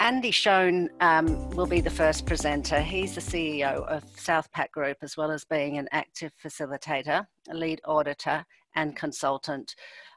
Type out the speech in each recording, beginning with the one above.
Andy Shone um, will be the first presenter. He's the CEO of Southpack Group, as well as being an active facilitator, lead auditor, and consultant.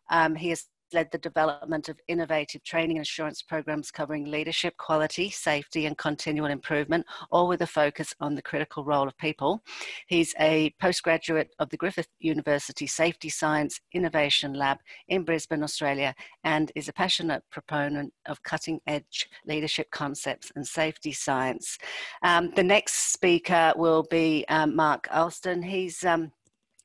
Um, he has led the development of innovative training and assurance programs covering leadership, quality, safety, and continual improvement, all with a focus on the critical role of people. He's a postgraduate of the Griffith University Safety Science Innovation Lab in Brisbane, Australia, and is a passionate proponent of cutting edge leadership concepts and safety science. Um, the next speaker will be um, Mark Alston. He's um,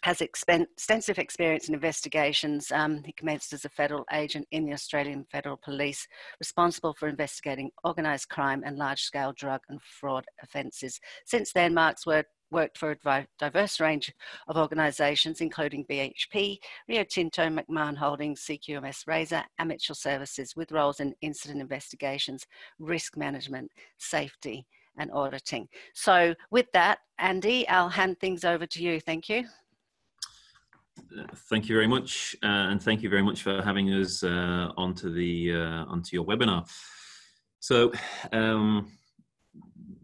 has extensive experience in investigations. Um, he commenced as a federal agent in the Australian Federal Police, responsible for investigating organised crime and large scale drug and fraud offences. Since then, Mark's worked worked for a diverse range of organisations, including BHP, Rio Tinto, McMahon Holdings, CQMS Razer, and Mitchell Services, with roles in incident investigations, risk management, safety, and auditing. So, with that, Andy, I'll hand things over to you. Thank you thank you very much, uh, and thank you very much for having us uh, onto the uh, onto your webinar. So, um,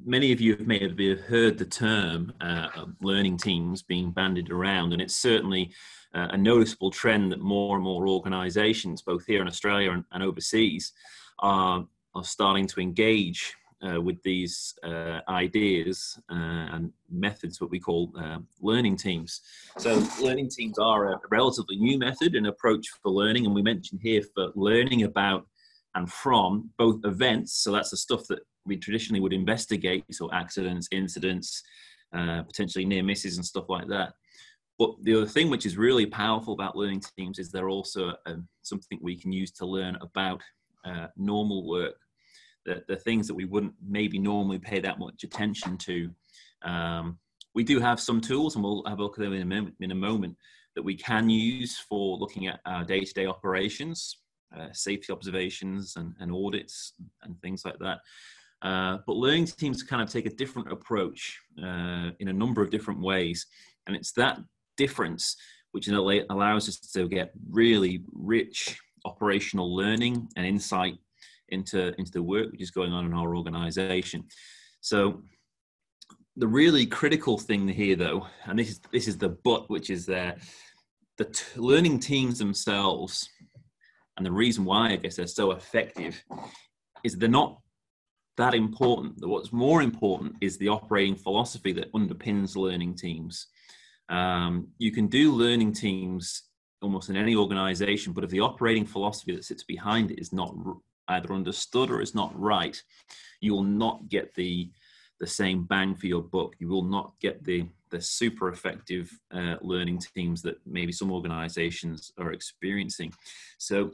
many of you may have heard the term uh, learning teams being bandied around, and it's certainly uh, a noticeable trend that more and more organisations, both here in Australia and, and overseas, are are starting to engage uh, with these uh, ideas uh, and methods, what we call uh, learning teams. So, learning teams are a relatively new method and approach for learning, and we mentioned here for learning about and from both events. So, that's the stuff that we traditionally would investigate, so accidents, incidents, uh, potentially near misses, and stuff like that. But the other thing which is really powerful about learning teams is they're also um, something we can use to learn about uh, normal work the, the things that we wouldn't maybe normally pay that much attention to. Um, we do have some tools, and we'll have a look at them in a, moment, in a moment, that we can use for looking at our day-to-day operations, uh, safety observations and, and, audits and things like that. Uh, but learning teams kind of take a different approach uh, in a number of different ways. And it's that difference which allows us to get really rich operational learning and insight into into the work which is going on in our organization. So the really critical thing here though and this is this is the but which is there the t- learning teams themselves and the reason why i guess they're so effective is they're not that important. What's more important is the operating philosophy that underpins learning teams. Um, you can do learning teams almost in any organization but if the operating philosophy that sits behind it is not either understood or is not right, you will not get the the same bang for your buck. You will not get the the super effective uh, learning teams that maybe some organizations are experiencing. So,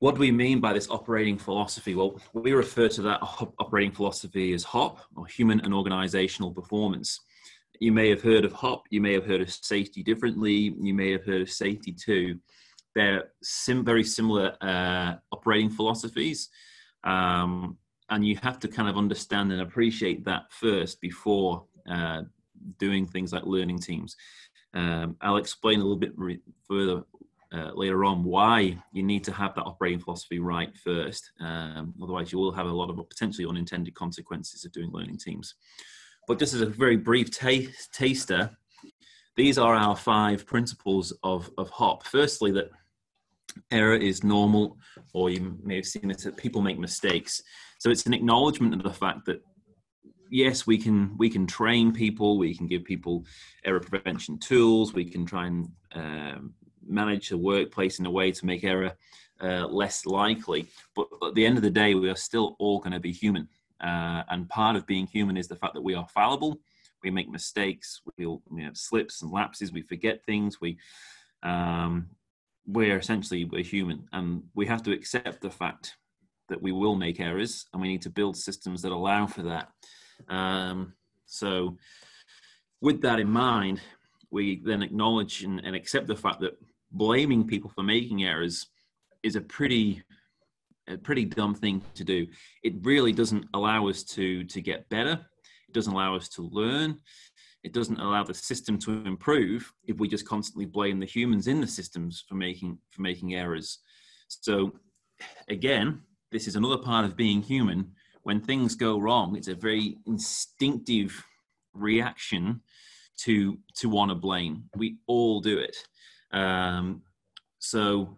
what do we mean by this operating philosophy? Well, we refer to that operating philosophy as HOP, or Human and Organizational Performance. You may have heard of HOP, you may have heard of safety differently, you may have heard of safety two they're sim- very similar uh, operating philosophies. Um, and you have to kind of understand and appreciate that first before uh, doing things like learning teams. Um, I'll explain a little bit re- further uh, later on why you need to have that operating philosophy right first. Um, otherwise, you will have a lot of potentially unintended consequences of doing learning teams. But just as a very brief t- taster, these are our five principles of, of HOP. Firstly, that error is normal, or you may have seen it that people make mistakes. So it's an acknowledgement of the fact that yes, we can we can train people, we can give people error prevention tools, we can try and um, manage the workplace in a way to make error uh, less likely. But at the end of the day, we are still all going to be human, uh, and part of being human is the fact that we are fallible. We make mistakes. We have slips and lapses. We forget things. We um, we're essentially we're human and we have to accept the fact that we will make errors and we need to build systems that allow for that. Um, so with that in mind we then acknowledge and, and, accept the fact that blaming people for making errors is a pretty a pretty dumb thing to do. It really doesn't allow us to to get better. It doesn't allow us to learn it doesn't allow the system to improve if we just constantly blame the humans in the systems for making for making errors so again this is another part of being human when things go wrong, it's a very instinctive reaction to to want to blame. We all do it. Um, so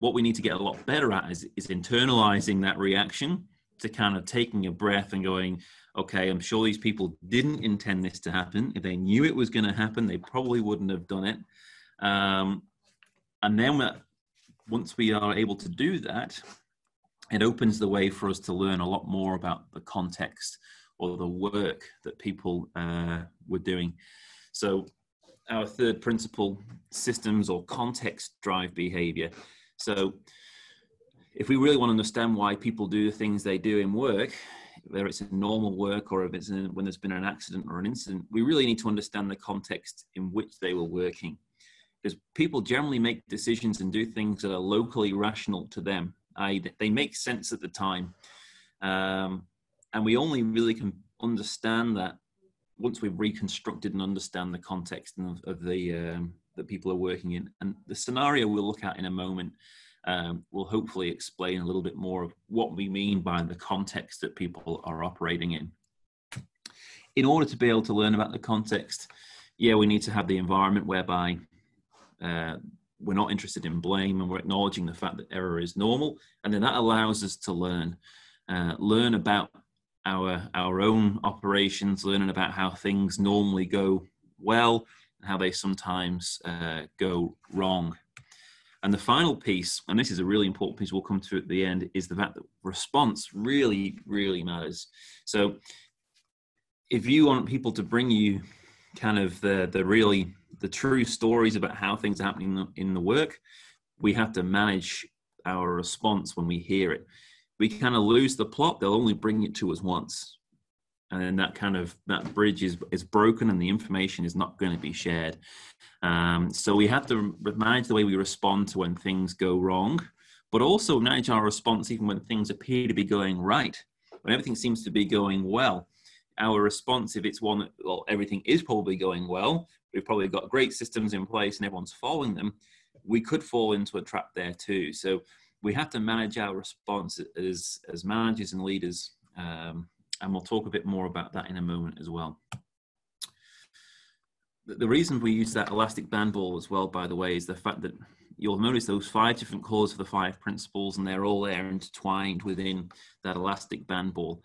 what we need to get a lot better at is, is internalizing that reaction to kind of taking a breath and going, okay, I'm sure these people didn't intend this to happen. If they knew it was going to happen, they probably wouldn't have done it. Um, and then once we are able to do that, it opens the way for us to learn a lot more about the context or the work that people uh, were doing. So, our third principle systems or context drive behavior. So, if we really want to understand why people do the things they do in work, whether it's in normal work or if it's in, when there's been an accident or an incident, we really need to understand the context in which they were working. Because people generally make decisions and do things that are locally rational to them, i.e., they make sense at the time. Um, and we only really can understand that once we've reconstructed and understand the context of, of the um, that people are working in. And the scenario we'll look at in a moment um, will hopefully explain a little bit more of what we mean by the context that people are operating in. In order to be able to learn about the context, yeah, we need to have the environment whereby uh, we're not interested in blame and we're acknowledging the fact that error is normal. And then that allows us to learn, uh, learn about our, our own operations, learning about how things normally go well, and how they sometimes uh, go wrong. And the final piece, and this is a really important piece we'll come to at the end, is the fact that response really, really matters. So if you want people to bring you kind of the, the really, the true stories about how things are happening in the work, we have to manage our response when we hear it. We kind of lose the plot, they'll only bring it to us once and then that kind of that bridge is is broken and the information is not going to be shared. Um, so we have to manage the way we respond to when things go wrong but also manage our response even when things appear to be going right. When everything seems to be going well our response if it's one that well everything is probably going well we've probably got great systems in place and everyone's following them we could fall into a trap there too. So we have to manage our response as as managers and leaders um, and we'll talk a bit more about that in a moment as well. The reason we use that elastic band ball as well, by the way, is the fact that you'll notice those five different cores of the five principles, and they're all there intertwined within that elastic band ball.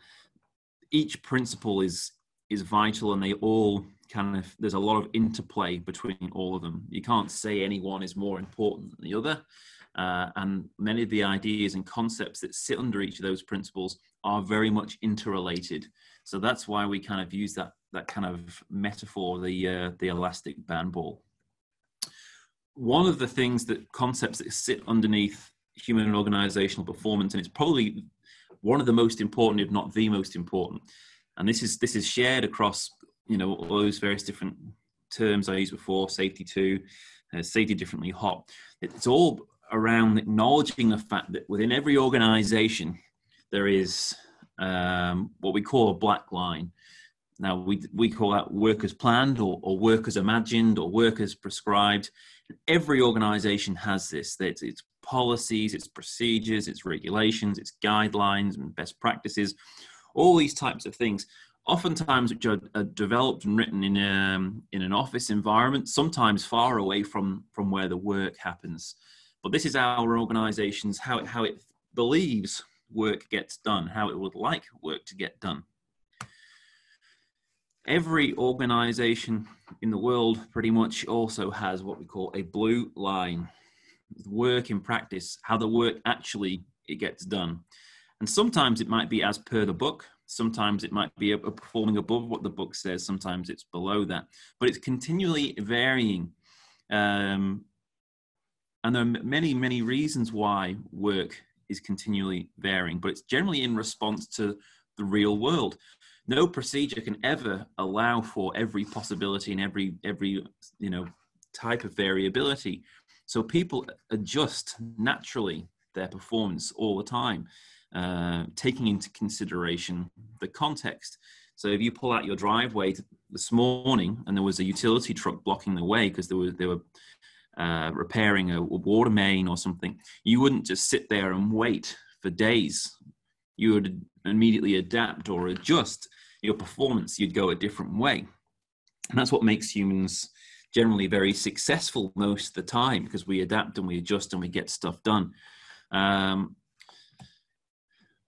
Each principle is is vital, and they all kind of there's a lot of interplay between all of them. You can't say any one is more important than the other. Uh, and many of the ideas and concepts that sit under each of those principles are very much interrelated. So that's why we kind of use that that kind of metaphor, the uh, the elastic band ball. One of the things that concepts that sit underneath human and organizational performance, and it's probably one of the most important, if not the most important. And this is this is shared across you know all those various different terms I used before, safety two, uh, safety differently HOP. It's all around acknowledging the fact that within every organization there is um, what we call a black line. Now we we call that work as planned or, or work as imagined or work as prescribed. Every organization has this. It's, it's policies, its procedures, its regulations, its guidelines and best practices, all these types of things. Oftentimes, which are, are developed and written in um, in an office environment, sometimes far away from from where the work happens. But this is our organization's how it, how it believes work gets done, how it would like work to get done. Every organization in the world pretty much also has what we call a blue line. Work in practice, how the work actually it gets done. And sometimes it might be as per the book, sometimes it might be a, a performing above what the book says, sometimes it's below that. But it's continually varying um, and there are many, many reasons why work is continually varying, but it's generally in response to the real world. No procedure can ever allow for every possibility and every every you know type of variability. So people adjust naturally their performance all the time, uh, taking into consideration the context. So if you pull out your driveway this morning and there was a utility truck blocking the way because there were there were uh, repairing a, water main or something, you wouldn't just sit there and wait for days. you would immediately adapt or adjust your performance. You'd go a different way. And that's what makes humans generally very successful most of the time because we adapt and we adjust and we get stuff done. Um,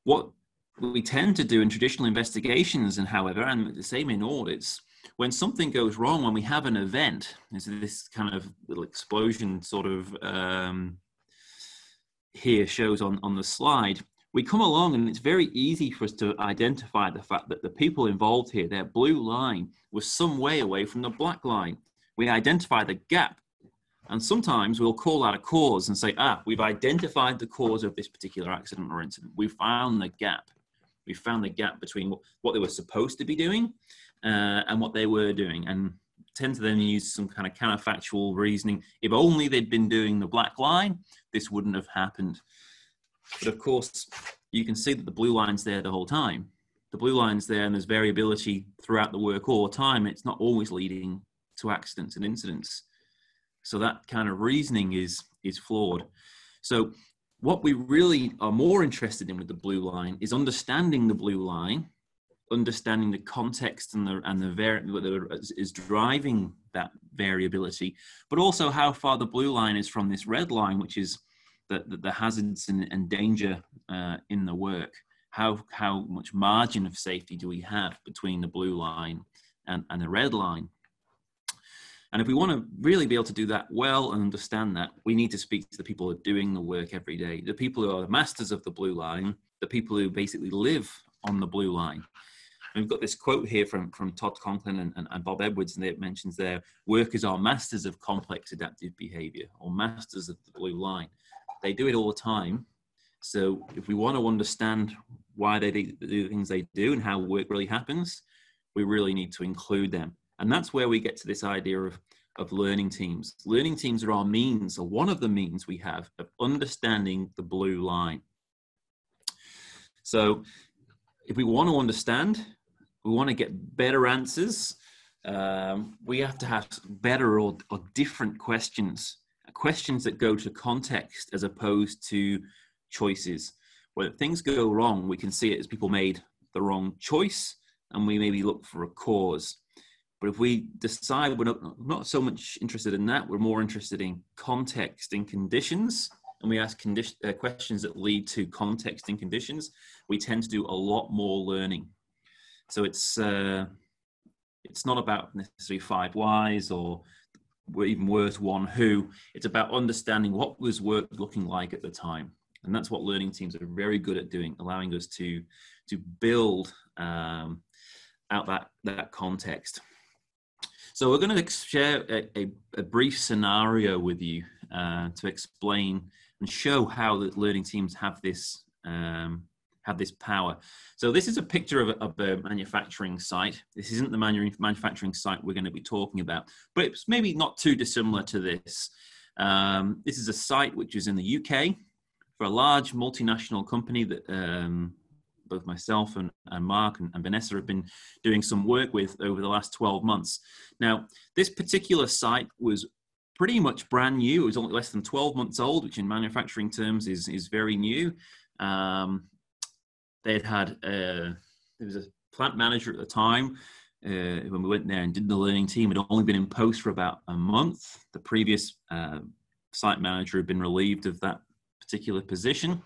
what we tend to do in traditional investigations, and however, and the same in audits, when something goes wrong, when we have an event, there's this kind of little explosion sort of um, here shows on, on the slide, we come along and it's very easy for us to identify the fact that the people involved here, their blue line was some way away from the black line. We identify the gap. And sometimes we'll call out a cause and say, ah, we've identified the cause of this particular accident or incident. We found the gap. We found the gap between what they were supposed to be doing uh, and what they were doing. And tend to then use some kind of counterfactual reasoning. If only they'd been doing the black line, this wouldn't have happened. But of course, you can see that the blue line's there the whole time. The blue line's there and there's variability throughout the work all the time. It's not always leading to accidents and incidents. So that kind of reasoning is is flawed. So what we really are more interested in with the blue line is understanding the blue line, understanding the context and the and the vari- is driving that variability, but also how far the blue line is from this red line, which is the, the, the hazards and, and danger uh, in the work. How, how much margin of safety do we have between the blue line and, and the red line? And if we want to really be able to do that well and understand that, we need to speak to the people who are doing the work every day, the people who are the masters of the blue line, the people who basically live on the blue line. And we've got this quote here from, from Todd Conklin and, and, and Bob Edwards, and it mentions there workers are masters of complex adaptive behavior or masters of the blue line. They do it all the time. So if we want to understand why they do the things they do and how work really happens, we really need to include them. And that's where we get to this idea of, of learning teams. Learning teams are our means, or one of the means we have of understanding the blue line. So if we want to understand, we want to get better answers, um, we have to have better or, or different questions questions that go to context as opposed to choices. When things go wrong, we can see it as people made the wrong choice and we maybe look for a cause. But if we decide we're not, not so much interested in that, we're more interested in context and conditions, and we ask condition, uh, questions that lead to context and conditions, we tend to do a lot more learning. So it's uh, it's not about necessarily five whys or even worse, one who. It's about understanding what was work looking like at the time, and that's what learning teams are very good at doing, allowing us to to build um, out that that context. So we're going to share a, a, a brief scenario with you uh, to explain and show how the learning teams have this um, have this power. So this is a picture of a, of a, manufacturing site. This isn't the manu- manufacturing site we're going to be talking about, but it's maybe not too dissimilar to this. Um, this is a site which is in the UK for a large multinational company that um, both myself and, and Mark and, and, Vanessa have been doing some work with over the last 12 months. Now, this particular site was pretty much brand new. It was only less than 12 months old, which in manufacturing terms is, is very new. Um, they'd had uh, there was a plant manager at the time uh, when we went there and did the learning team had only been in post for about a month. The previous uh, site manager had been relieved of that particular position.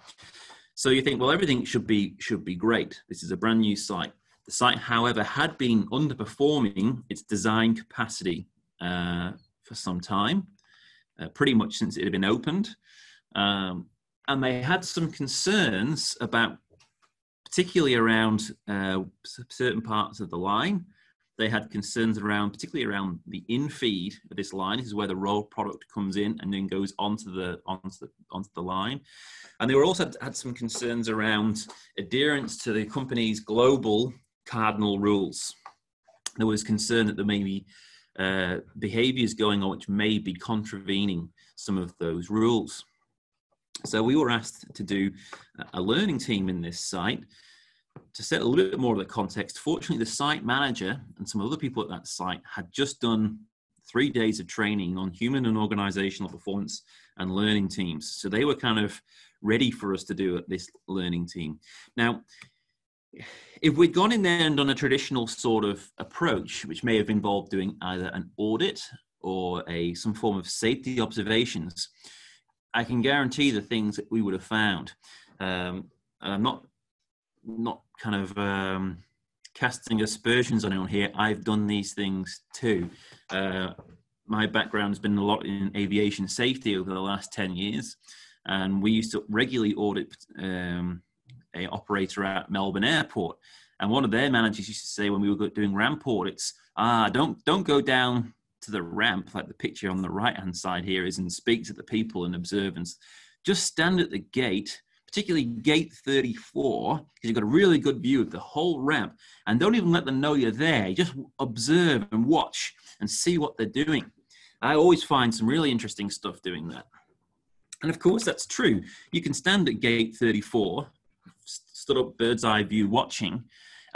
So you think, well, everything should be should be great. This is a brand new site. The site, however, had been underperforming its design capacity uh, for some time, uh, pretty much since it had been opened. Um, and they had some concerns about particularly around uh, certain parts of the line. They had concerns around, particularly around the infeed of this line. This is where the raw product comes in and then goes onto the onto the onto the line. And they were also had some concerns around adherence to the company's global cardinal rules. There was concern that there may be uh, behaviors going on which may be contravening some of those rules. So we were asked to do a learning team in this site to set a little bit more of the context. Fortunately, the site manager and some other people at that site had just done three days of training on human and organizational performance and learning teams. So they were kind of ready for us to do at this learning team. Now, if we'd gone in there and done a traditional sort of approach, which may have involved doing either an audit or a some form of safety observations, I can guarantee the things that we would have found. Um, I'm not not kind of um, casting aspersions on anyone here. I've done these things too. Uh, my background has been a lot in aviation safety over the last 10 years. And we used to regularly audit um, a operator at Melbourne Airport. And one of their managers used to say when we were doing ramp audits, ah, don't, don't go down to the ramp like the picture on the right hand side here is and speak to the people and observance. Just stand at the gate particularly gate 34, because you've got a really good view of the whole ramp. And don't even let them know you're there. Just observe and watch and see what they're doing. I always find some really interesting stuff doing that. And of course, that's true. You can stand at gate 34, stood up bird's eye view watching,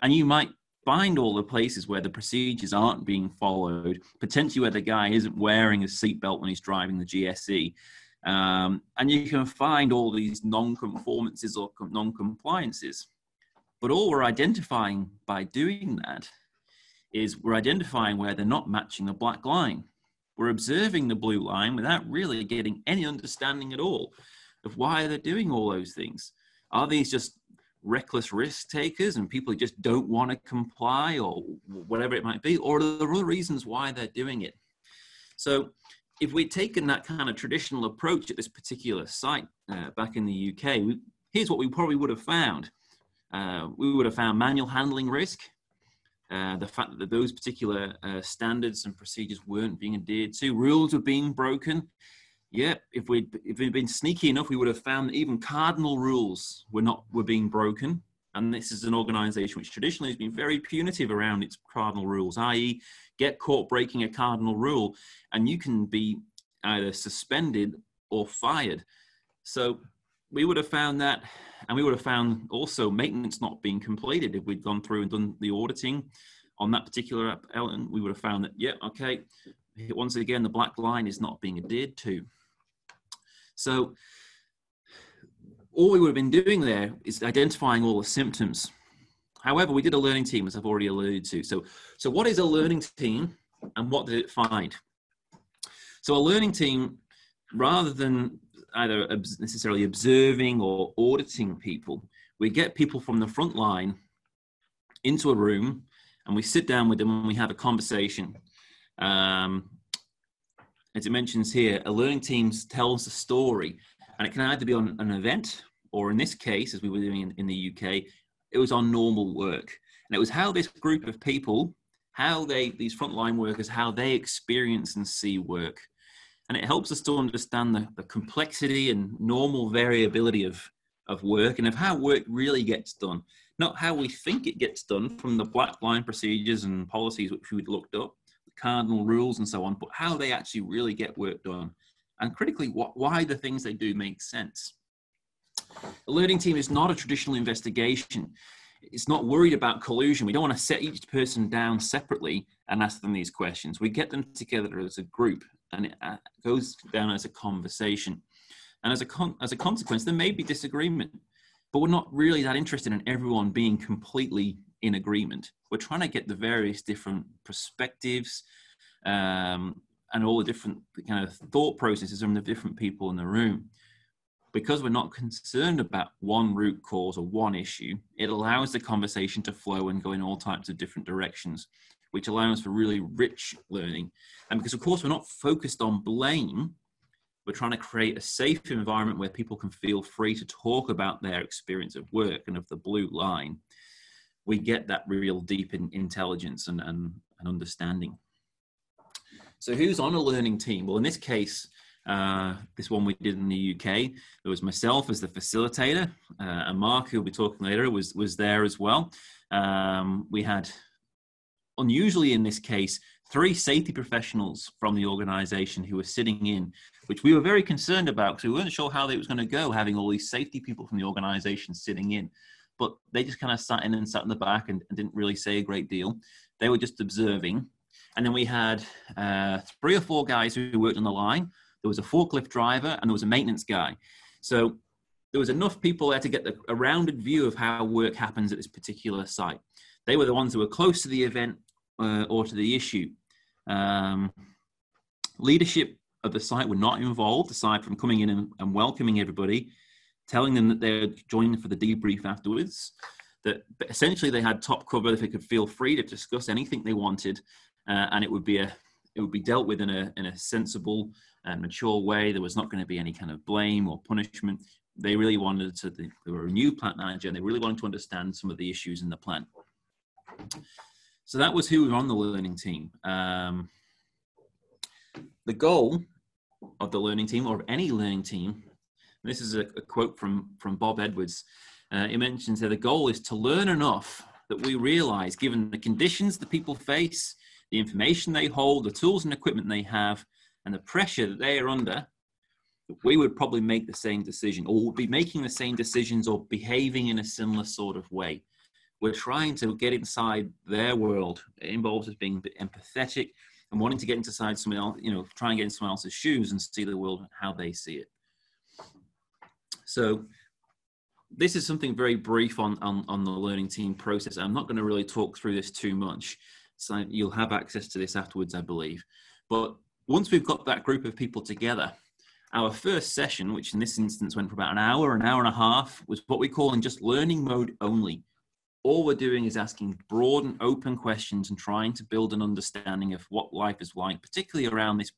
and you might find all the places where the procedures aren't being followed, potentially where the guy isn't wearing a seatbelt when he's driving the GSE, um, and you can find all these non-conformances or non-compliances. But all we're identifying by doing that is we're identifying where they're not matching the black line. We're observing the blue line without really getting any understanding at all of why they're doing all those things. Are these just reckless risk takers and people who just don't want to comply or whatever it might be? Or are there other reasons why they're doing it? So if we'd taken that kind of traditional approach at this particular site uh, back in the UK, we, here's what we probably would have found. Uh, we would have found manual handling risk, uh, the fact that those particular uh, standards and procedures weren't being adhered to, rules were being broken. Yeah, if we'd if we'd been sneaky enough, we would have found that even cardinal rules were not were being broken. And this is an organisation which traditionally has been very punitive around its cardinal rules, i.e., get caught breaking a cardinal rule, and you can be either suspended or fired. So we would have found that, and we would have found also maintenance not being completed if we'd gone through and done the auditing on that particular element. We would have found that, yeah, okay, once again, the black line is not being adhered to. So all we would have been doing there is identifying all the symptoms However, we did a learning team, as I've already alluded to. So, so what is a learning team and what did it find? So a learning team, rather than either necessarily observing or auditing people, we get people from the front line into a room and we sit down with them and we have a conversation. Um, as it mentions here, a learning team tells a story and it can either be on an event or in this case, as we were doing in, in the UK, it was on normal work. And it was how this group of people, how they, these frontline workers, how they experience and see work. And it helps us to understand the, the complexity and normal variability of, of work and of how work really gets done. Not how we think it gets done from the black line procedures and policies which we'd looked up, the cardinal rules and so on, but how they actually really get work done. And critically, what, why the things they do make sense. A learning team is not a traditional investigation. It's not worried about collusion. We don't want to set each person down separately and ask them these questions. We get them together as a group and it uh, goes down as a conversation. And as a, con- as a consequence, there may be disagreement, but we're not really that interested in everyone being completely in agreement. We're trying to get the various different perspectives um, and all the different kind of thought processes from the different people in the room because we're not concerned about one root cause or one issue, it allows the conversation to flow and go in all types of different directions, which allows for really rich learning. And because, of course, we're not focused on blame, we're trying to create a safe environment where people can feel free to talk about their experience of work and of the blue line. We get that real deep in intelligence and, and, and understanding. So, who's on a learning team? Well, in this case, uh, this one we did in the UK. It was myself as the facilitator, uh, and Mark, who will be talking later, was was there as well. Um, we had, unusually in this case, three safety professionals from the organisation who were sitting in, which we were very concerned about because we weren't sure how it was going to go, having all these safety people from the organisation sitting in. But they just kind of sat in and sat in the back and, and didn't really say a great deal. They were just observing. And then we had uh, three or four guys who worked on the line there was a forklift driver, and there was a maintenance guy. So there was enough people there to get a rounded view of how work happens at this particular site. They were the ones who were close to the event uh, or to the issue. Um, leadership of the site were not involved, aside from coming in and, and welcoming everybody, telling them that they're joining for the debrief afterwards. That essentially they had top cover; if they could feel free to discuss anything they wanted, uh, and it would be a it would be dealt with in a in a sensible and mature way. There was not going to be any kind of blame or punishment. They really wanted to. They were a new plant manager, and they really wanted to understand some of the issues in the plant. So that was who was on the learning team. Um, the goal of the learning team or of any learning team, this is a, a quote from, from Bob Edwards. Uh, he mentions that the goal is to learn enough that we realize, given the conditions the people face, the information they hold, the tools and equipment they have, and the pressure that they are under, we would probably make the same decision or would be making the same decisions or behaving in a similar sort of way. We're trying to get inside their world. It involves us being empathetic, and wanting to get inside someone else, you know, try and get in someone else's shoes and see the world how they see it. So this is something very brief on, on, on the learning team process. I'm not going to really talk through this too much. So you'll have access to this afterwards, I believe. But once we've got that group of people together, our first session, which in this instance went for about an hour, an hour and a half, was what we call in just learning mode only all we're doing is asking broad and open questions and trying to build an understanding of what life is like, particularly around this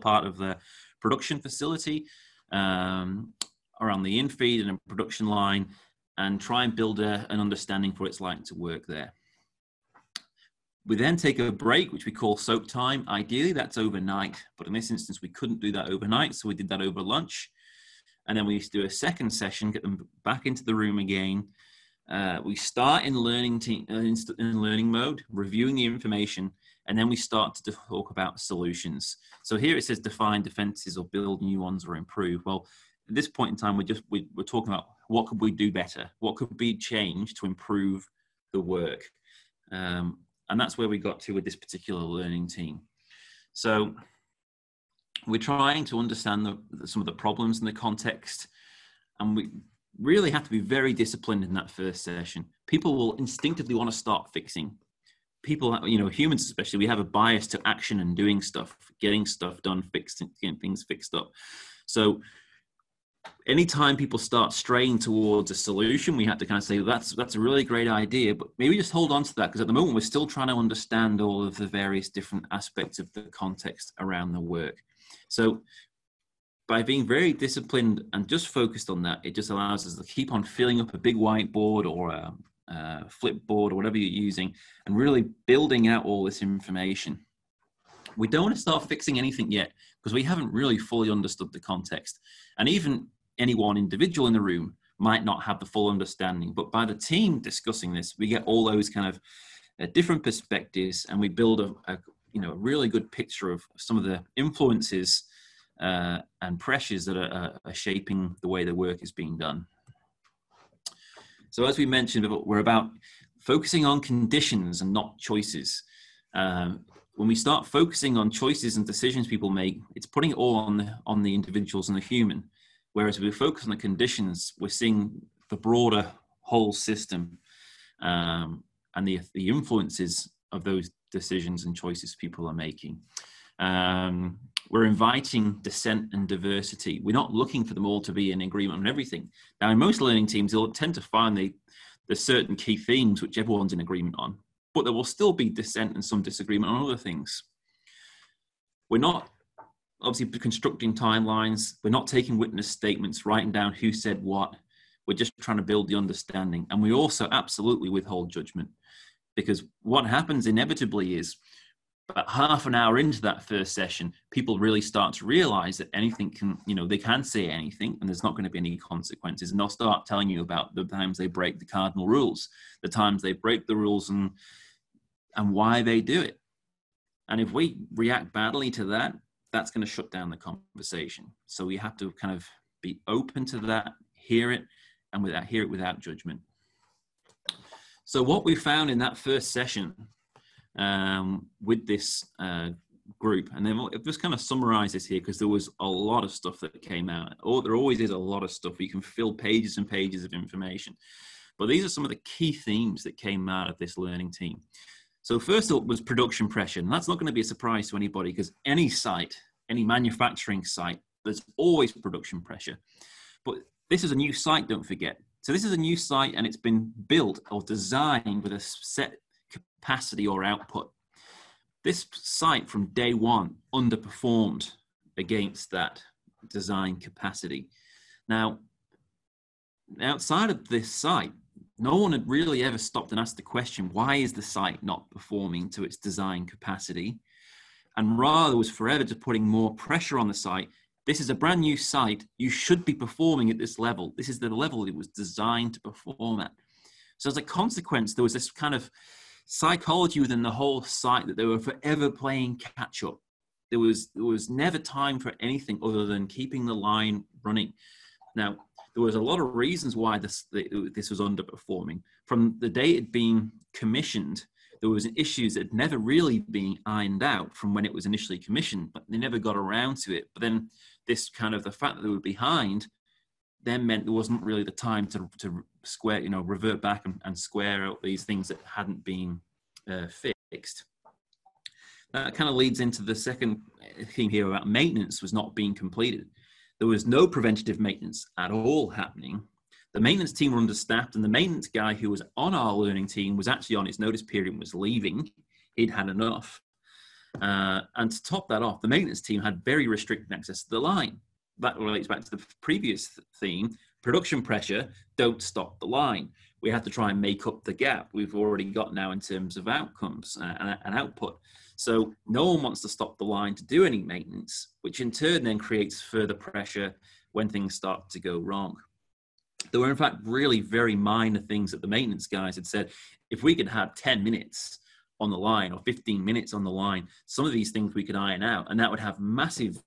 part of the production facility, um, around the infeed and production line, and try and build a, an understanding for what it's like to work there. We then take a break, which we call soak time. Ideally, that's overnight, but in this instance, we couldn't do that overnight, so we did that over lunch. And then we used to do a second session, get them back into the room again, uh, we start in learning te- uh, in learning mode, reviewing the information, and then we start to talk about solutions. So here it says define defenses or build new ones or improve. Well, at this point in time, we're just we, are talking about what could we do better, what could be changed to improve the work, um, and that's where we got to with this particular learning team. So we're trying to understand the, some of the problems in the context, and we really have to be very disciplined in that first session. People will instinctively want to start fixing. People, you know, humans especially, we have a bias to action and doing stuff, getting stuff done, fixing, getting things fixed up. So anytime people start straying towards a solution, we have to kind of say well, that's that's a really great idea, but maybe just hold on to that because at the moment we're still trying to understand all of the various different aspects of the context around the work. So by being very disciplined and just focused on that, it just allows us to keep on filling up a big whiteboard or a, a flipboard or whatever you're using and really building out all this information. We don't want to start fixing anything yet because we haven't really fully understood the context. And even any one individual in the room might not have the full understanding. But by the team discussing this, we get all those kind of uh, different perspectives and we build a, a, you know a really good picture of some of the influences uh, and pressures that are, are, shaping the way the work is being done. So, as we mentioned, we're about focusing on conditions and not choices. Um, when we start focusing on choices and decisions people make, it's putting it all on the, on the individuals and the human. Whereas if we focus on the conditions, we're seeing the broader whole system um, and the, the influences of those decisions and choices people are making. Um, we're inviting dissent and diversity. We're not looking for them all to be in agreement on everything. Now, in most learning teams, they'll tend to find the, the certain key themes which everyone's in agreement on, but there will still be dissent and some disagreement on other things. We're not obviously constructing timelines. We're not taking witness statements, writing down who said what. We're just trying to build the understanding. And we also absolutely withhold judgment because what happens inevitably is about half an hour into that first session, people really start to realize that anything can, you know, they can say anything and there's not going to be any consequences. And they'll start telling you about the times they break the cardinal rules, the times they break the rules and and why they do it. And if we react badly to that, that's going to shut down the conversation. So we have to kind of be open to that, hear it, and without hear it without judgment. So what we found in that first session um, with this uh, group, and then I've just kind of summarized this here because there was a lot of stuff that came out. Oh, there always is a lot of stuff. You can fill pages and pages of information. But these are some of the key themes that came out of this learning team. So first up was production pressure, and that's not going to be a surprise to anybody because any site, any manufacturing site, there's always production pressure. But this is a new site, don't forget. So this is a new site and it's been built or designed with a set capacity or output. This site from day one underperformed against that design capacity. Now, outside of this site, no one had really ever stopped and asked the question why is the site not performing to its design capacity? And rather was forever just putting more pressure on the site. This is a brand new site. You should be performing at this level. This is the level it was designed to perform at. So, as a consequence, there was this kind of psychology within the whole site that they were forever playing catch up. There was there was never time for anything other than keeping the line running. Now there was a lot of reasons why this this was underperforming. From the day it been commissioned, there was issues that had never really been ironed out from when it was initially commissioned, but they never got around to it. But then this kind of the fact that they were behind then meant there wasn't really the time to, to square, you know, revert back and, and square out these things that hadn't been uh, fixed. That kind of leads into the second theme here about maintenance was not being completed. There was no preventative maintenance at all happening. The maintenance team were understaffed, and the maintenance guy who was on our learning team was actually on his notice period and was leaving. He'd had enough. Uh, and to top that off, the maintenance team had very restricted access to the line that relates back to the previous theme production pressure don't stop the line we have to try and make up the gap we've already got now in terms of outcomes uh, and, and, output so no one wants to stop the line to do any maintenance which in turn then creates further pressure when things start to go wrong there were in fact really very minor things that the maintenance guys had said if we could have 10 minutes on the line or 15 minutes on the line some of these things we could iron out and that would have massive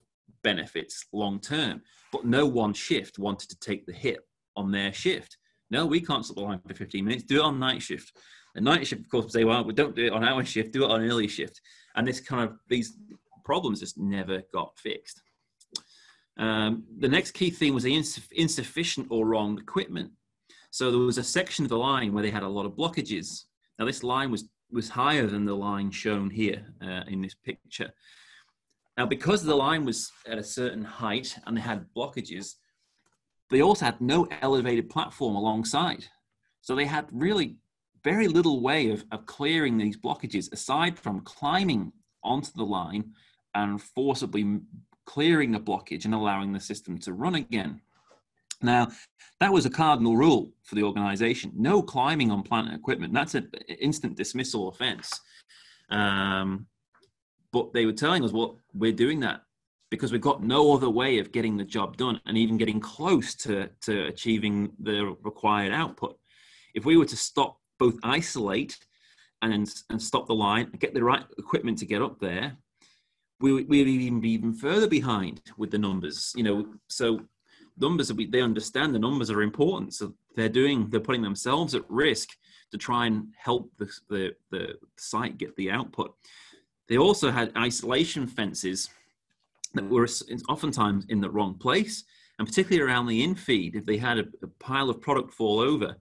benefits long term. But no one shift wanted to take the hit on their shift. No, we can't stop the line for 15 minutes. Do it on night shift. The night shift, of course, would say, well, we don't do it on our shift, do it on early shift. And this kind of, these problems just never got fixed. Um, the next key thing was the insuff- insufficient or wrong equipment. So there was a section of the line where they had a lot of blockages. Now this line was was higher than the line shown here uh, in this picture. Now, because the line was at a certain height and they had blockages, they also had no elevated platform alongside. So they had really very little way of, of clearing these blockages aside from climbing onto the line and forcibly clearing the blockage and allowing the system to run again. Now, that was a cardinal rule for the organization. No climbing on plant equipment. That's an instant dismissal offense. Um, but they were telling us, well, we're doing that because we've got no other way of getting the job done and even getting close to, to achieving the required output. If we were to stop, both isolate and, and stop the line and get the right equipment to get up there, we would we'd even be even further behind with the numbers. You know, so numbers they understand the numbers are important, so they're doing they're putting themselves at risk to try and help the the, the site get the output. They also had isolation fences that were oftentimes in the wrong place, and particularly around the infeed. If they had a, a pile of product fall over,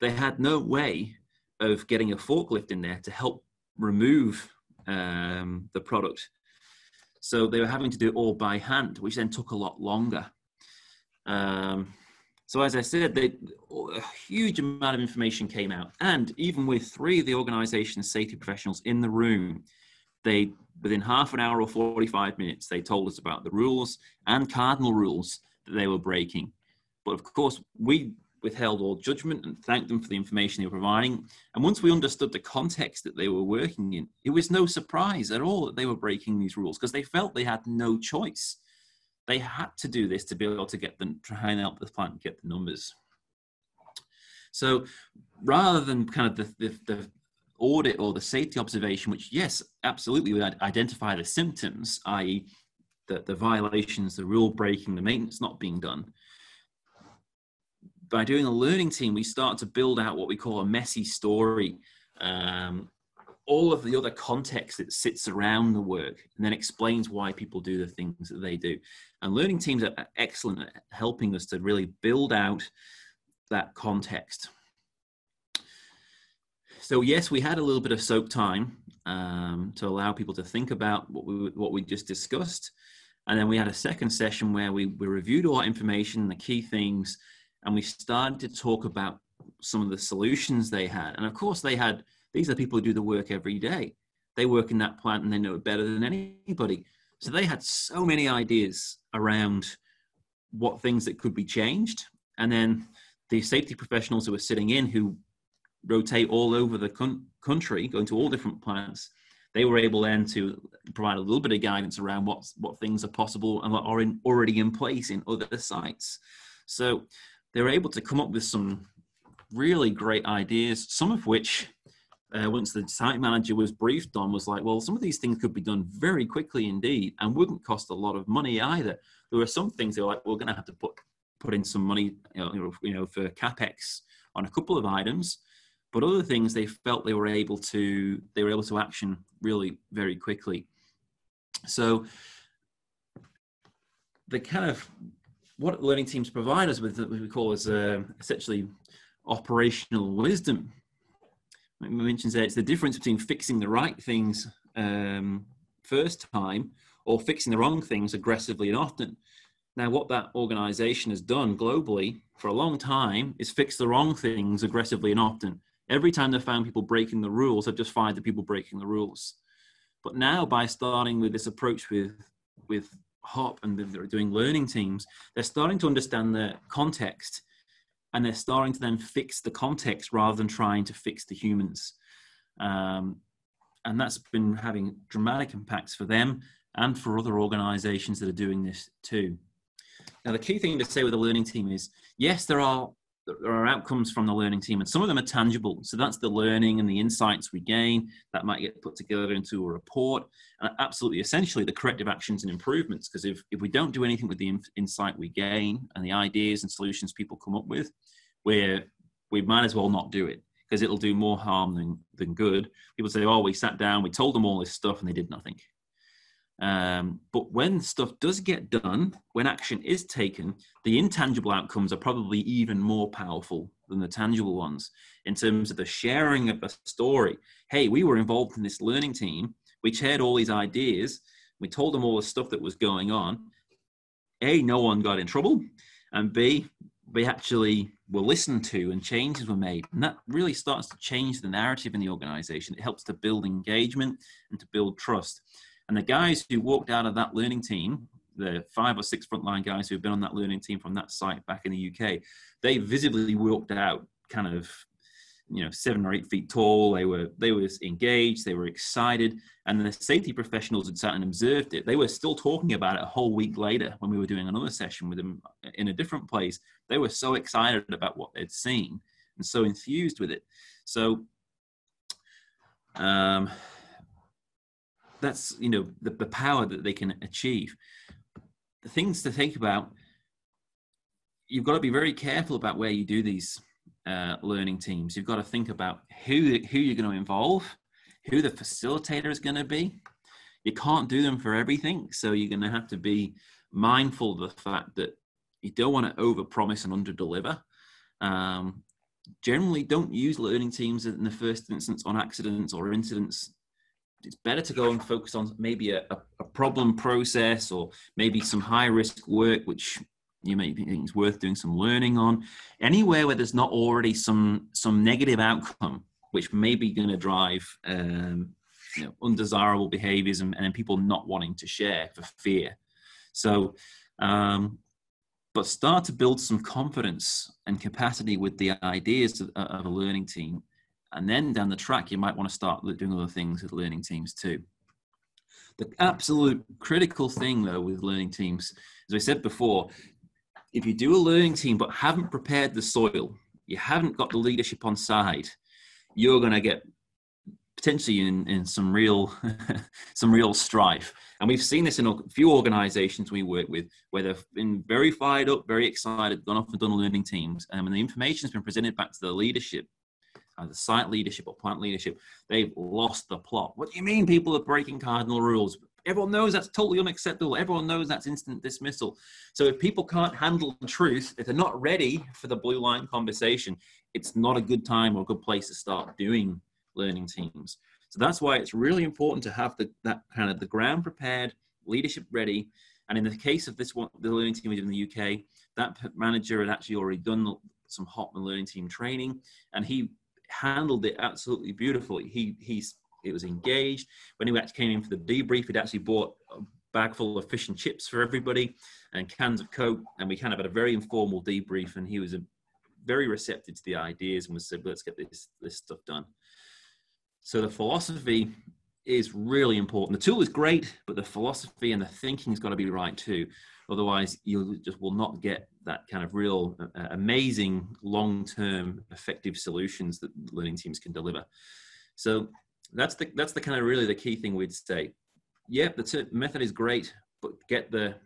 they had no way of getting a forklift in there to help remove um, the product. So they were having to do it all by hand, which then took a lot longer. Um, so as I said, they, a huge amount of information came out, and even with three of the organization's safety professionals in the room, they within half an hour or 45 minutes they told us about the rules and cardinal rules that they were breaking but of course we withheld all judgment and thanked them for the information they were providing and once we understood the context that they were working in it was no surprise at all that they were breaking these rules because they felt they had no choice they had to do this to be able to get them try and help the plant get the numbers so rather than kind of the, the, the audit or the safety observation, which, yes, absolutely would identify the symptoms, i.e., the, the violations, the rule breaking, the maintenance not being done. By doing a learning team, we start to build out what we call a messy story. Um, all of the other context that sits around the work and then explains why people do the things that they do. And learning teams are excellent at helping us to really build out that context. So yes, we had a little bit of soak time um, to allow people to think about what we what we just discussed, and then we had a second session where we, we reviewed all that information, the key things, and we started to talk about some of the solutions they had. And of course, they had these are people who do the work every day. They work in that plant and they know it better than anybody. So they had so many ideas around what things that could be changed. And then the safety professionals who were sitting in, who rotate all over the con- country, going to all different plants, they were able then to provide a little bit of guidance around what what things are possible and what are in, already in place in other sites. So they were able to come up with some really great ideas, some of which uh, once the site manager was briefed on was like, well, some of these things could be done very quickly indeed and wouldn't cost a lot of money either. There were some things they were like, we're going to have to put put in some money, you know, you know, for capex on a couple of items, but other things they felt they were able to they were able to action really very quickly. So the kind of what learning teams provide us with, what we call as uh, essentially operational wisdom mentions there, it's the difference between fixing the right things um, first time or fixing the wrong things aggressively and often. Now, what that organization has done globally for a long time is fix the wrong things aggressively and often. Every time they've found people breaking the rules, they've just fired the people breaking the rules. But now, by starting with this approach with with HOP and they're doing learning teams, they're starting to understand the context and they're starting to then fix the context rather than trying to fix the humans. Um, and that's been having dramatic impacts for them and for other organizations that are doing this too. Now, the key thing to say with the learning team is yes, there are there are outcomes from the learning team, and some of them are tangible. So that's the learning and the insights we gain that might get put together into a report. And absolutely, essentially, the corrective actions and improvements. Because if, if we don't do anything with the insight we gain and the ideas and solutions people come up with, we we might as well not do it because it'll do more harm than, than good. People say, oh, we sat down, we told them all this stuff, and they did nothing. Um, but when stuff does get done, when action is taken, the intangible outcomes are probably even more powerful than the tangible ones in terms of the sharing of a story. Hey, we were involved in this learning team. We shared all these ideas. We told them all the stuff that was going on. A, no one got in trouble. And B, we actually were listened to and changes were made. And that really starts to change the narrative in the organization. It helps to build engagement and to build trust. And the guys who walked out of that learning team, the five or six frontline guys who have been on that learning team from that site back in the UK, they visibly walked out kind of you know seven or eight feet tall. They were they were engaged they were excited. And the safety professionals had sat and observed it. They were still talking about it a whole week later when we were doing another session with them in a different place. They were so excited about what they'd seen and so enthused with it. So um, that's you know the, the power that they can achieve. The things to think about you've got to be very careful about where you do these uh, learning teams. You've got to think about who who you're going to involve who the facilitator is going to be. You can't do them for everything so you're going to have to be mindful of the fact that you don't want to over promise and under deliver um, generally don't use learning teams in the first instance on accidents or incidents it's better to go and focus on maybe a, a problem process or maybe some high risk work which you may think it's worth doing some learning on anywhere where there's not already some some negative outcome which may be going to drive um, you know, undesirable behaviors and, and people not wanting to share for fear. So um, but start to build some confidence and capacity with the ideas of, of a learning team and then down the track, you might want to start doing other things with learning teams too. The absolute critical thing, though, with learning teams, as I said before, if you do a learning team but haven't prepared the soil, you haven't got the leadership on side, you're going to get potentially in, in some real some real strife. And we've seen this in a few organizations we work with where they've been very fired up, very excited, gone off and done learning teams. Um, and the information has been presented back to the leadership, either site leadership or plant leadership, they've lost the plot. What do you mean people are breaking cardinal rules? Everyone knows that's totally unacceptable. Everyone knows that's instant dismissal. So if people can't handle the truth, if they're not ready for the blue line conversation, it's not a good time or a good place to start doing learning teams. So that's why it's really important to have the, that kind of the ground prepared, leadership ready. And in the case of this one, the learning team we did in the UK, that manager had actually already done some Hotman learning team training, and he handled it absolutely beautifully. He he's it was engaged. When he actually came in for the debrief, he'd actually bought a bag full of fish and chips for everybody and cans of Coke. And we kind of had a very informal debrief. And he was a, very receptive to the ideas and was said, let's get this, this stuff done. So the philosophy is really important. The tool is great, but the philosophy and the thinking's got to be right too. Otherwise, you just will not get that kind of real uh, amazing long-term effective solutions that learning teams can deliver. So that's the that's the kind of really the key thing we'd say. Yeah, the method is great, but get the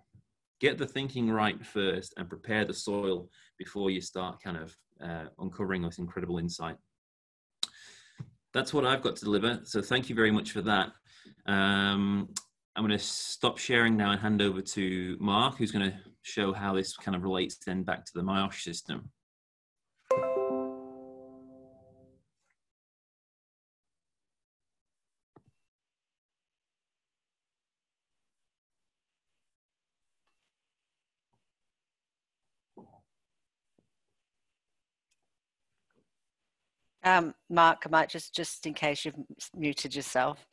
get the thinking right first and prepare the soil before you start kind of uh, uncovering this incredible insight. That's what I've got to deliver. So thank you very much for that. Um, I'm going to stop sharing now and hand over to Mark, who's going to show how this kind of relates then back to the myosh system. Um, Mark, I might just, just in case you've muted yourself.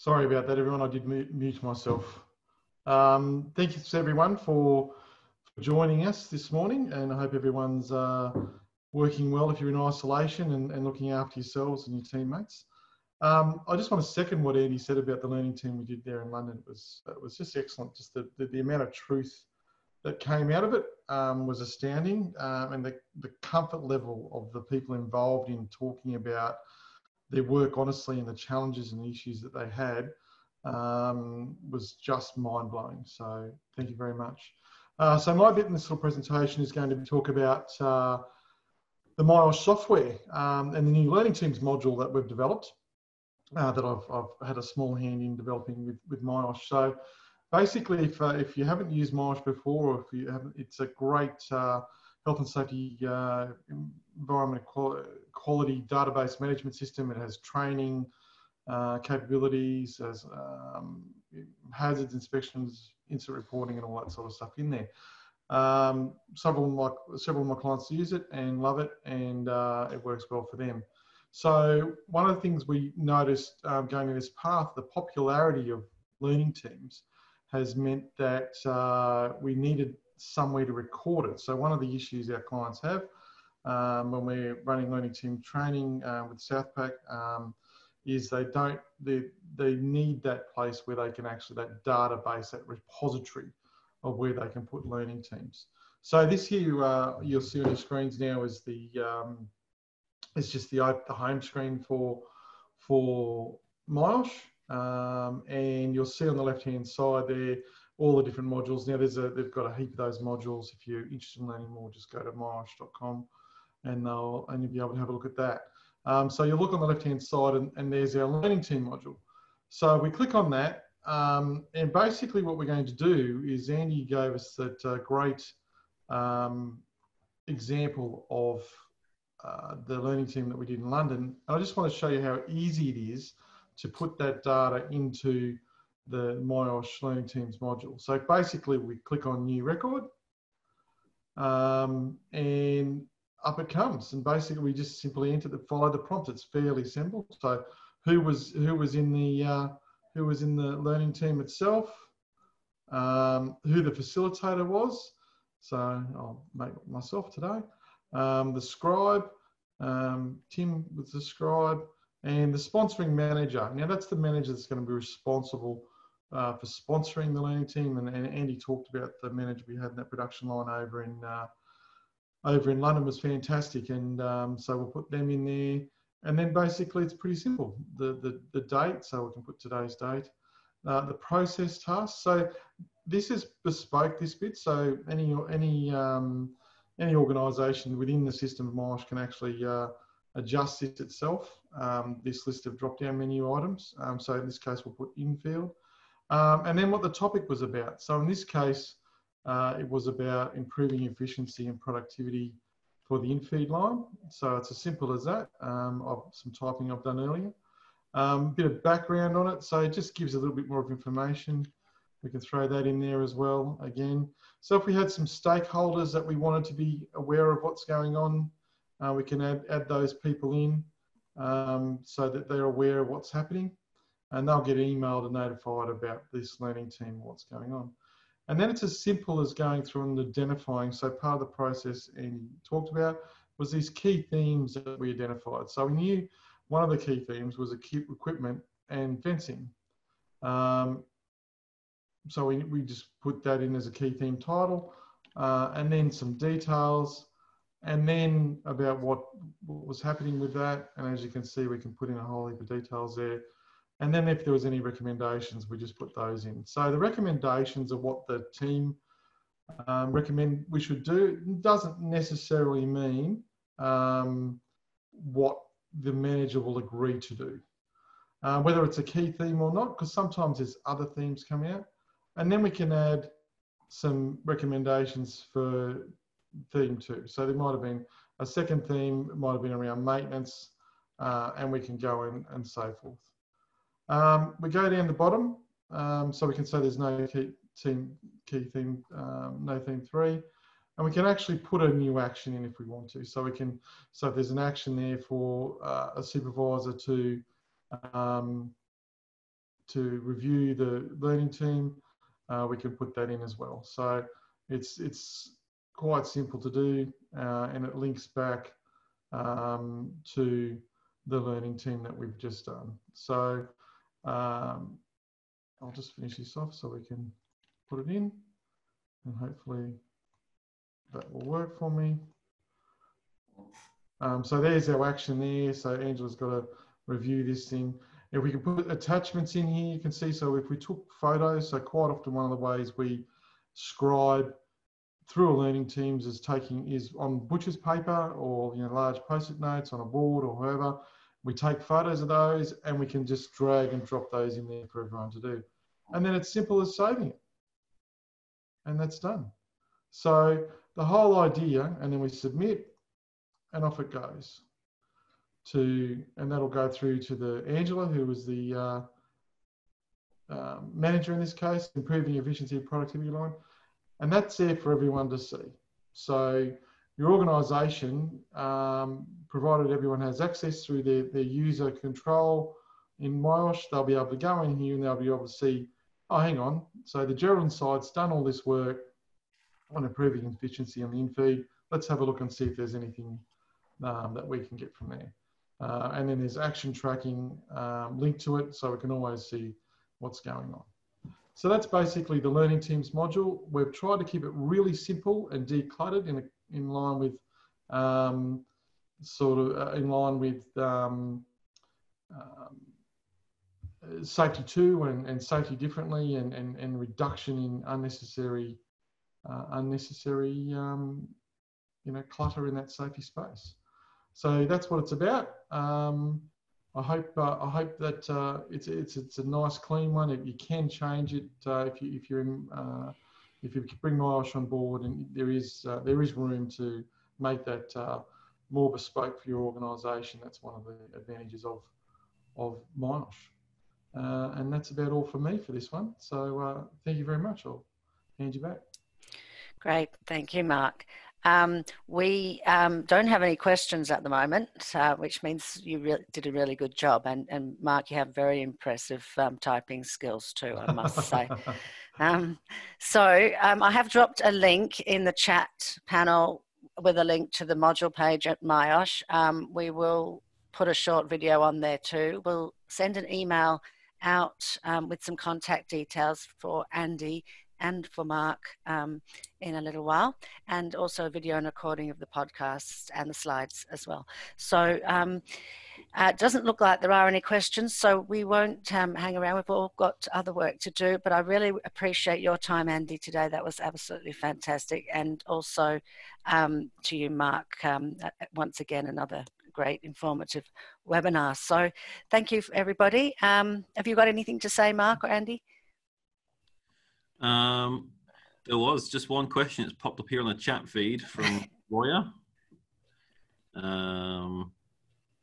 Sorry about that, everyone. I did mute myself. Um, thank you to everyone for, for, joining us this morning, and I hope everyone's uh, working well if you're in isolation and, and looking after yourselves and your teammates. Um, I just want to second what Andy said about the learning team we did there in London. It was it was just excellent. Just the, the, the amount of truth that came out of it um, was astounding, um, and the, the comfort level of the people involved in talking about their work honestly and the challenges and issues that they had um, was just mind blowing. So thank you very much. Uh, so my bit in this little presentation is going to talk about uh, the myosh software um, and the new learning teams module that we've developed uh, that I've, I've, had a small hand in developing with, with myosh. So basically, if, uh, if you haven't used myosh before, or if you haven't, it's a great uh, health and safety uh, environment quality database management system. It has training uh, capabilities, as um, hazards inspections, incident reporting, and all that sort of stuff in there. Um, several of my several of my clients use it and love it, and uh, it works well for them. So one of the things we noticed um, going in this path, the popularity of learning teams has meant that uh, we needed somewhere to record it. So one of the issues our clients have um, when we're running learning team training uh, with Southpac um, is they don't they, they need that place where they can actually that database that repository of where they can put learning teams. So this here uh, you'll see on your screens now is the um, it's just the the home screen for for myosh, um, and you'll see on the left hand side there all the different modules. Now there's a they've got a heap of those modules. If you're interested in learning more, just go to myosh.com and they'll and you'll be able to have a look at that. Um, so you look on the left hand side and, and there's our learning team module. So we click on that um, and basically what we're going to do is Andy gave us that uh, great um, example of uh, the learning team that we did in London. And I just want to show you how easy it is to put that data into the myosh Learning Teams module. So basically we click on new record um, and up it comes. And basically we just simply enter the, follow the prompt. It's fairly simple. So who was, who was in the, uh, who was in the learning team itself, um, who the facilitator was. So I'll make myself today. Um, the scribe, um, Tim was the scribe, and the sponsoring manager. Now that's the manager that's going to be responsible uh, for sponsoring the learning team. And, and, Andy talked about the manager we had in that production line over in uh, over in London was fantastic. And um, so we'll put them in there. and then basically it's pretty simple. The, the, the date, so we can put today's date, uh, the process task. So this is bespoke, this bit. So any, any, um, any organisation within the system of myosh can actually uh, adjust this itself, um, this list of drop-down menu items. Um, so in this case, we'll put in field. Um, and then what the topic was about. So in this case, uh, it was about improving efficiency and productivity for the in-feed line. So it's as simple as that, um, of some typing I've done earlier. A um, bit of background on it, so it just gives a little bit more of information. We can throw that in there as well, again. So if we had some stakeholders that we wanted to be aware of what's going on, uh, we can add, add those people in um, so that they're aware of what's happening and they'll get emailed and notified about this learning team, what's going on. And then it's as simple as going through and identifying. So part of the process Andy talked about was these key themes that we identified. So we knew one of the key themes was equipment and fencing. Um, so we, we just put that in as a key theme title uh, and then some details and then about what, what was happening with that. And as you can see, we can put in a whole heap of details there. And then if there was any recommendations, we just put those in. So the recommendations of what the team um, recommend we should do doesn't necessarily mean um, what the manager will agree to do. Uh, whether it's a key theme or not, because sometimes there's other themes come out. And then we can add some recommendations for theme two. So there might have been a second theme, might have been around maintenance, uh, and we can go in and so forth. Um, we go down the bottom, um, so we can say there's no key, team, key theme, um, no theme three. And we can actually put a new action in if we want to. So we can, so if there's an action there for uh, a supervisor to, um, to review the learning team, uh, we can put that in as well. So it's, it's quite simple to do uh, and it links back um, to the learning team that we've just done. So um, I'll just finish this off so we can put it in and hopefully that will work for me. Um, so there's our action there. So Angela's got to review this thing. If we can put attachments in here, you can see, so if we took photos, so quite often one of the ways we scribe through a learning teams is taking is on butcher's paper or you know large post-it notes on a board or whoever we take photos of those and we can just drag and drop those in there for everyone to do. And then it's simple as saving it. And that's done. So the whole idea, and then we submit and off it goes to, and that'll go through to the Angela, who was the uh, uh, manager in this case, improving efficiency productivity line. And that's there for everyone to see. So your organisation, um, provided everyone has access through their, their user control in myosh, they'll be able to go in here and they'll be able to see, oh, hang on. So the Geraldine side's done all this work on improving efficiency on the in-feed. Let's have a look and see if there's anything um, that we can get from there. Uh, and then there's action tracking um, linked to it, so we can always see what's going on. So that's basically the Learning Teams module. We've tried to keep it really simple and decluttered in a in line with um, sort of uh, in line with um, um, safety two and, and safety differently and, and, and reduction in unnecessary uh, unnecessary um, you know clutter in that safety space. So that's what it's about. Um, I hope uh, I hope that uh, it's it's it's a nice clean one. If you can change it uh, if you if you're in uh, if you can bring myosh on board, and there is uh, there is room to make that uh, more bespoke for your organisation. That's one of the advantages of of myosh. Uh, and that's about all for me for this one. So uh, thank you very much. I'll hand you back. Great, thank you, Mark. Um, we um, don't have any questions at the moment, uh, which means you did a really good job. And, and Mark, you have very impressive um, typing skills too, I must say. Um, so um, I have dropped a link in the chat panel with a link to the module page at myosh. Um, we will put a short video on there too. We'll send an email out um, with some contact details for Andy and for Mark um, in a little while, and also a video and recording of the podcast and the slides as well. So um, Uh, it doesn't look like there are any questions, so we won't um, hang around. We've all got other work to do, but I really appreciate your time, Andy, today. That was absolutely fantastic. And also um, to you, Mark, um, once again, another great informative webinar. So thank you, everybody. Um, have you got anything to say, Mark or Andy? Um, there was just one question that's popped up here on the chat feed from Roya.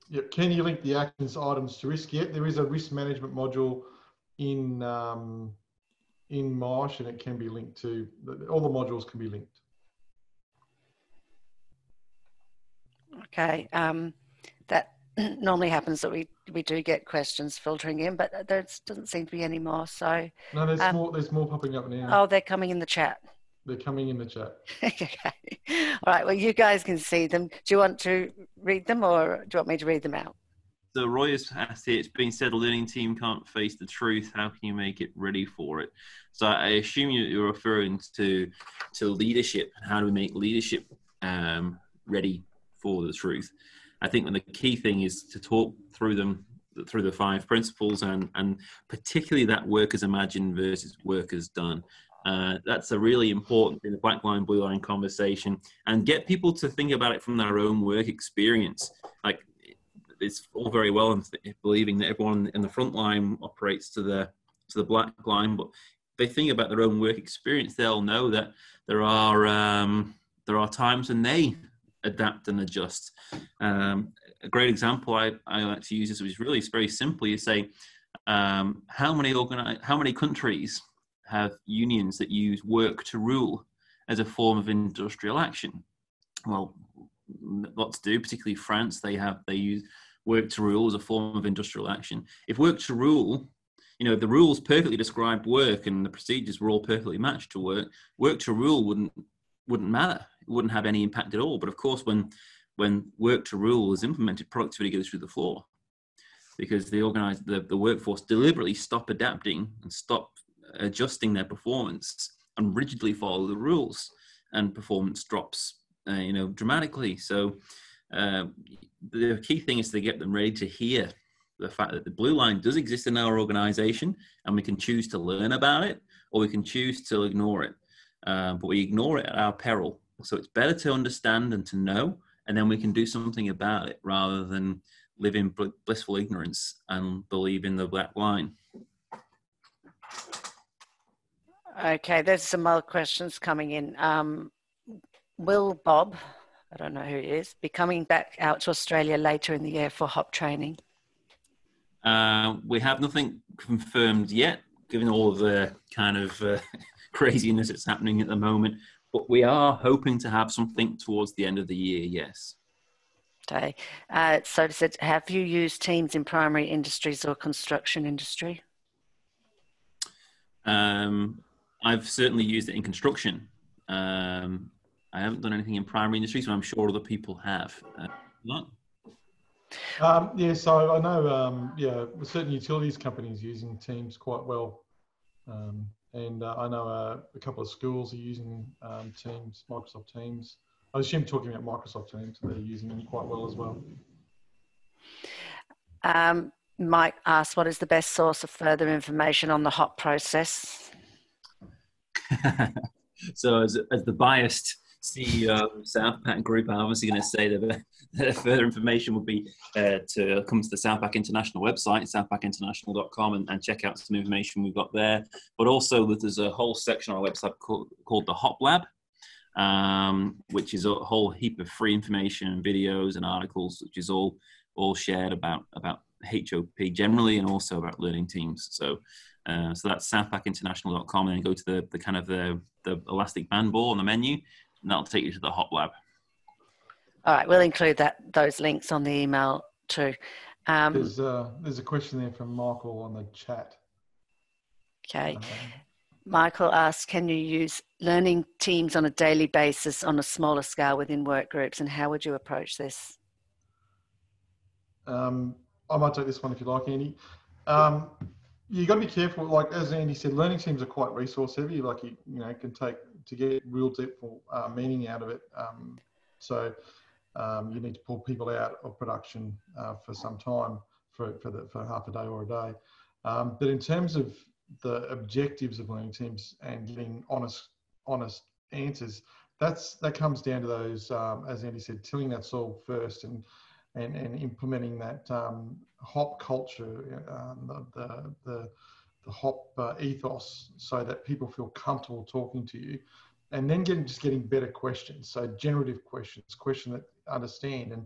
Yep. Can you link the actions items to risk? Yet there is a risk management module in um, in myosh, and it can be linked to all the modules can be linked. Okay, um, that normally happens that we we do get questions filtering in, but there doesn't seem to be any more. So no, there's um, more. There's more popping up now. Oh, they're coming in the chat. They're coming in the chat. okay. All right. Well, you guys can see them. Do you want to read them, or do you want me to read them out? So Roy has asked here, it's been said a learning team can't face the truth. How can you make it ready for it? So I assume you're referring to to leadership. How do we make leadership um, ready for the truth? I think the key thing is to talk through them through the five principles and and particularly that work as imagined versus work as done uh, that's a really important in the black line, blue line conversation, and get people to think about it from their own work experience. Like it's all very well and believing that everyone in the front line operates to the to the black line, but they think about their own work experience, they'll know that there are um, there are times when they adapt and adjust. Um, a great example I, I like to use this, which is really very simply, is say um, how many organize, how many countries have unions that use work to rule as a form of industrial action. Well, lots do, particularly France. They have they use work to rule as a form of industrial action. If work to rule, you know, the rules perfectly described work and the procedures were all perfectly matched to work. Work to rule wouldn't wouldn't matter. It wouldn't have any impact at all. But of course, when when work to rule is implemented, productivity goes through the floor because the organized the, the workforce deliberately stop adapting and stop adjusting their performance and rigidly follow the rules, and performance drops, uh, you know, dramatically. So uh, the key thing is to get them ready to hear the fact that the blue line does exist in our organization, and we can choose to learn about it, or we can choose to ignore it. Uh, but we ignore it at our peril. So it's better to understand and to know, and then we can do something about it rather than live in blissful ignorance and believe in the black line. Okay, there's some other questions coming in. Um, will Bob, I don't know who he is, be coming back out to Australia later in the year for hop training? Uh, we have nothing confirmed yet, given all the kind of uh, craziness that's happening at the moment. But we are hoping to have something towards the end of the year, yes. Okay. Uh, so, said, have you used Teams in primary industries or construction industry? Um, I've certainly used it in construction. Um, I haven't done anything in primary industries, but I'm sure other people have. Uh, not. Um, yeah, so I know, um, yeah, certain utilities companies using Teams quite well, um, and uh, I know uh, a couple of schools are using um, Teams, Microsoft Teams. I assume talking about Microsoft Teams, they're using them quite well as well. Um, Mike asked, "What is the best source of further information on the HOP process?" so as, as the biased CEO of Southpac Group, I'm obviously going to say that, that further information would be uh, to come to the Southpac International website, southpacinternational.com, and, and check out some information we've got there. But also that there's a whole section on our website called, called the Hop Lab, um, which is a whole heap of free information and videos and articles, which is all all shared about about HOP generally and also about learning teams. So uh, so that's southpacinternational.com and then go to the, the kind of the, the elastic band ball on the menu and that'll take you to the HOP lab. All right, we'll include that those links on the email too. Um, there's, uh, there's a question there from Michael on the chat. Okay. Um, Michael asks, can you use learning teams on a daily basis on a smaller scale within work groups and how would you approach this? Um, I might take this one if you like, Andy. Um, you got to be careful. Like as Andy said, learning teams are quite resource heavy. Like you, you know, can take to get real depth or uh, meaning out of it. Um, so um, you need to pull people out of production uh, for some time for, for, the, for half a day or a day. Um, but in terms of the objectives of learning teams and getting honest, honest answers, that's that comes down to those, um, as Andy said, tilling that soil first and and, and implementing that um, hop culture, the, the, the, the hop uh, ethos, so that people feel comfortable talking to you, and then getting just getting better questions. So generative questions, questions that understand and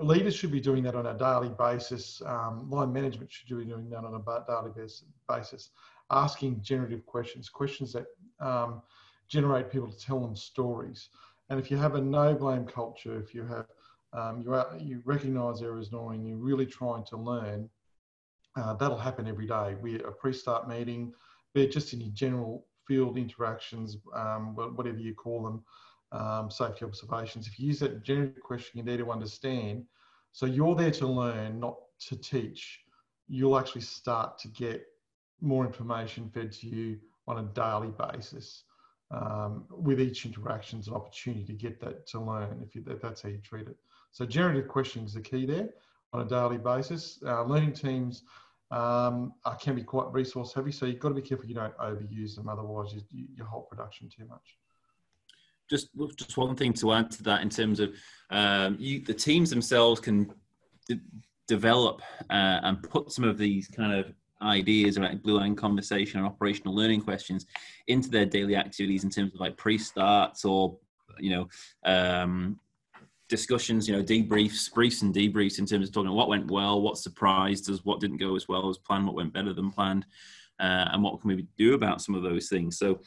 leaders should be doing that on a daily basis. Um, line management should be doing that on a daily basis, asking generative questions, questions that um, generate people to tell them stories. And if you have a no blame culture, if you have um, you, are, you recognize errors knowing you're really trying to learn, uh, that'll happen every day. We a pre-start meeting, be it just in your general field interactions, um, whatever you call them, um, safety observations. If you use that generative question, you need to understand. So you're there to learn, not to teach. You'll actually start to get more information fed to you on a daily basis. Um, with each interaction is an opportunity to get that to learn if, you, if that's how you treat it. So generative questioning is the key there on a daily basis. Uh, learning teams um, are, can be quite resource heavy, so you've got to be careful you don't overuse them, otherwise you, you, halt production too much just just one thing to add to that in terms of um, you, the teams themselves can de- develop uh, and put some of these kind of ideas about blue line conversation and operational learning questions into their daily activities in terms of like pre-starts or you know um, discussions you know debriefs briefs and debriefs in terms of talking about what went well what surprised us what didn't go as well as planned what went better than planned uh, and what can we do about some of those things so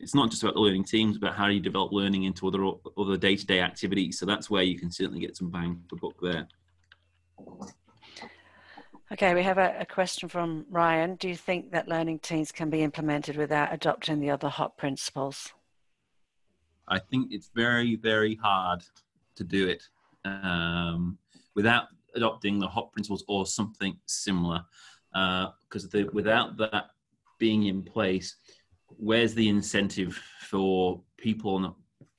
it's not just about the learning teams, but how you develop learning into other other day to day activities. So that's where you can certainly get some bang for buck there. Okay, we have a, a, question from Ryan. Do you think that learning teams can be implemented without adopting the other HOP principles? I think it's very, very hard to do it um, without adopting the HOP principles or something similar. Because uh, without that being in place, where's the incentive for people,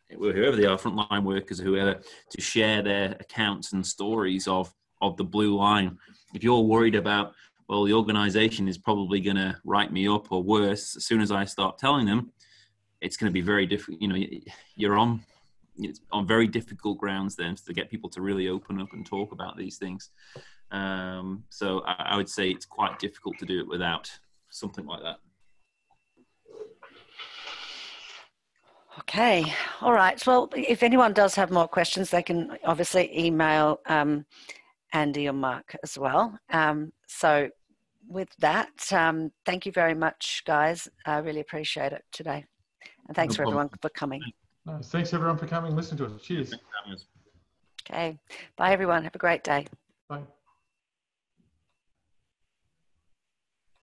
whoever they are, frontline workers, whoever, to share their accounts and stories of of the blue line? If you're worried about, well, the organisation is probably going to write me up, or worse, as soon as I start telling them, it's going to be very difficult. You know, you're on on very difficult grounds then to get people to really open up and talk about these things. Um, so I, I would say it's quite difficult to do it without something like that. Okay, all right. Well, if anyone does have more questions, they can obviously email um, Andy or Mark as well. Um, so, with that, um, thank you very much, guys. I really appreciate it today. And thanks no for everyone for coming. No, thanks everyone for coming. Listen to us. Cheers. Okay. Bye, everyone. Have a great day.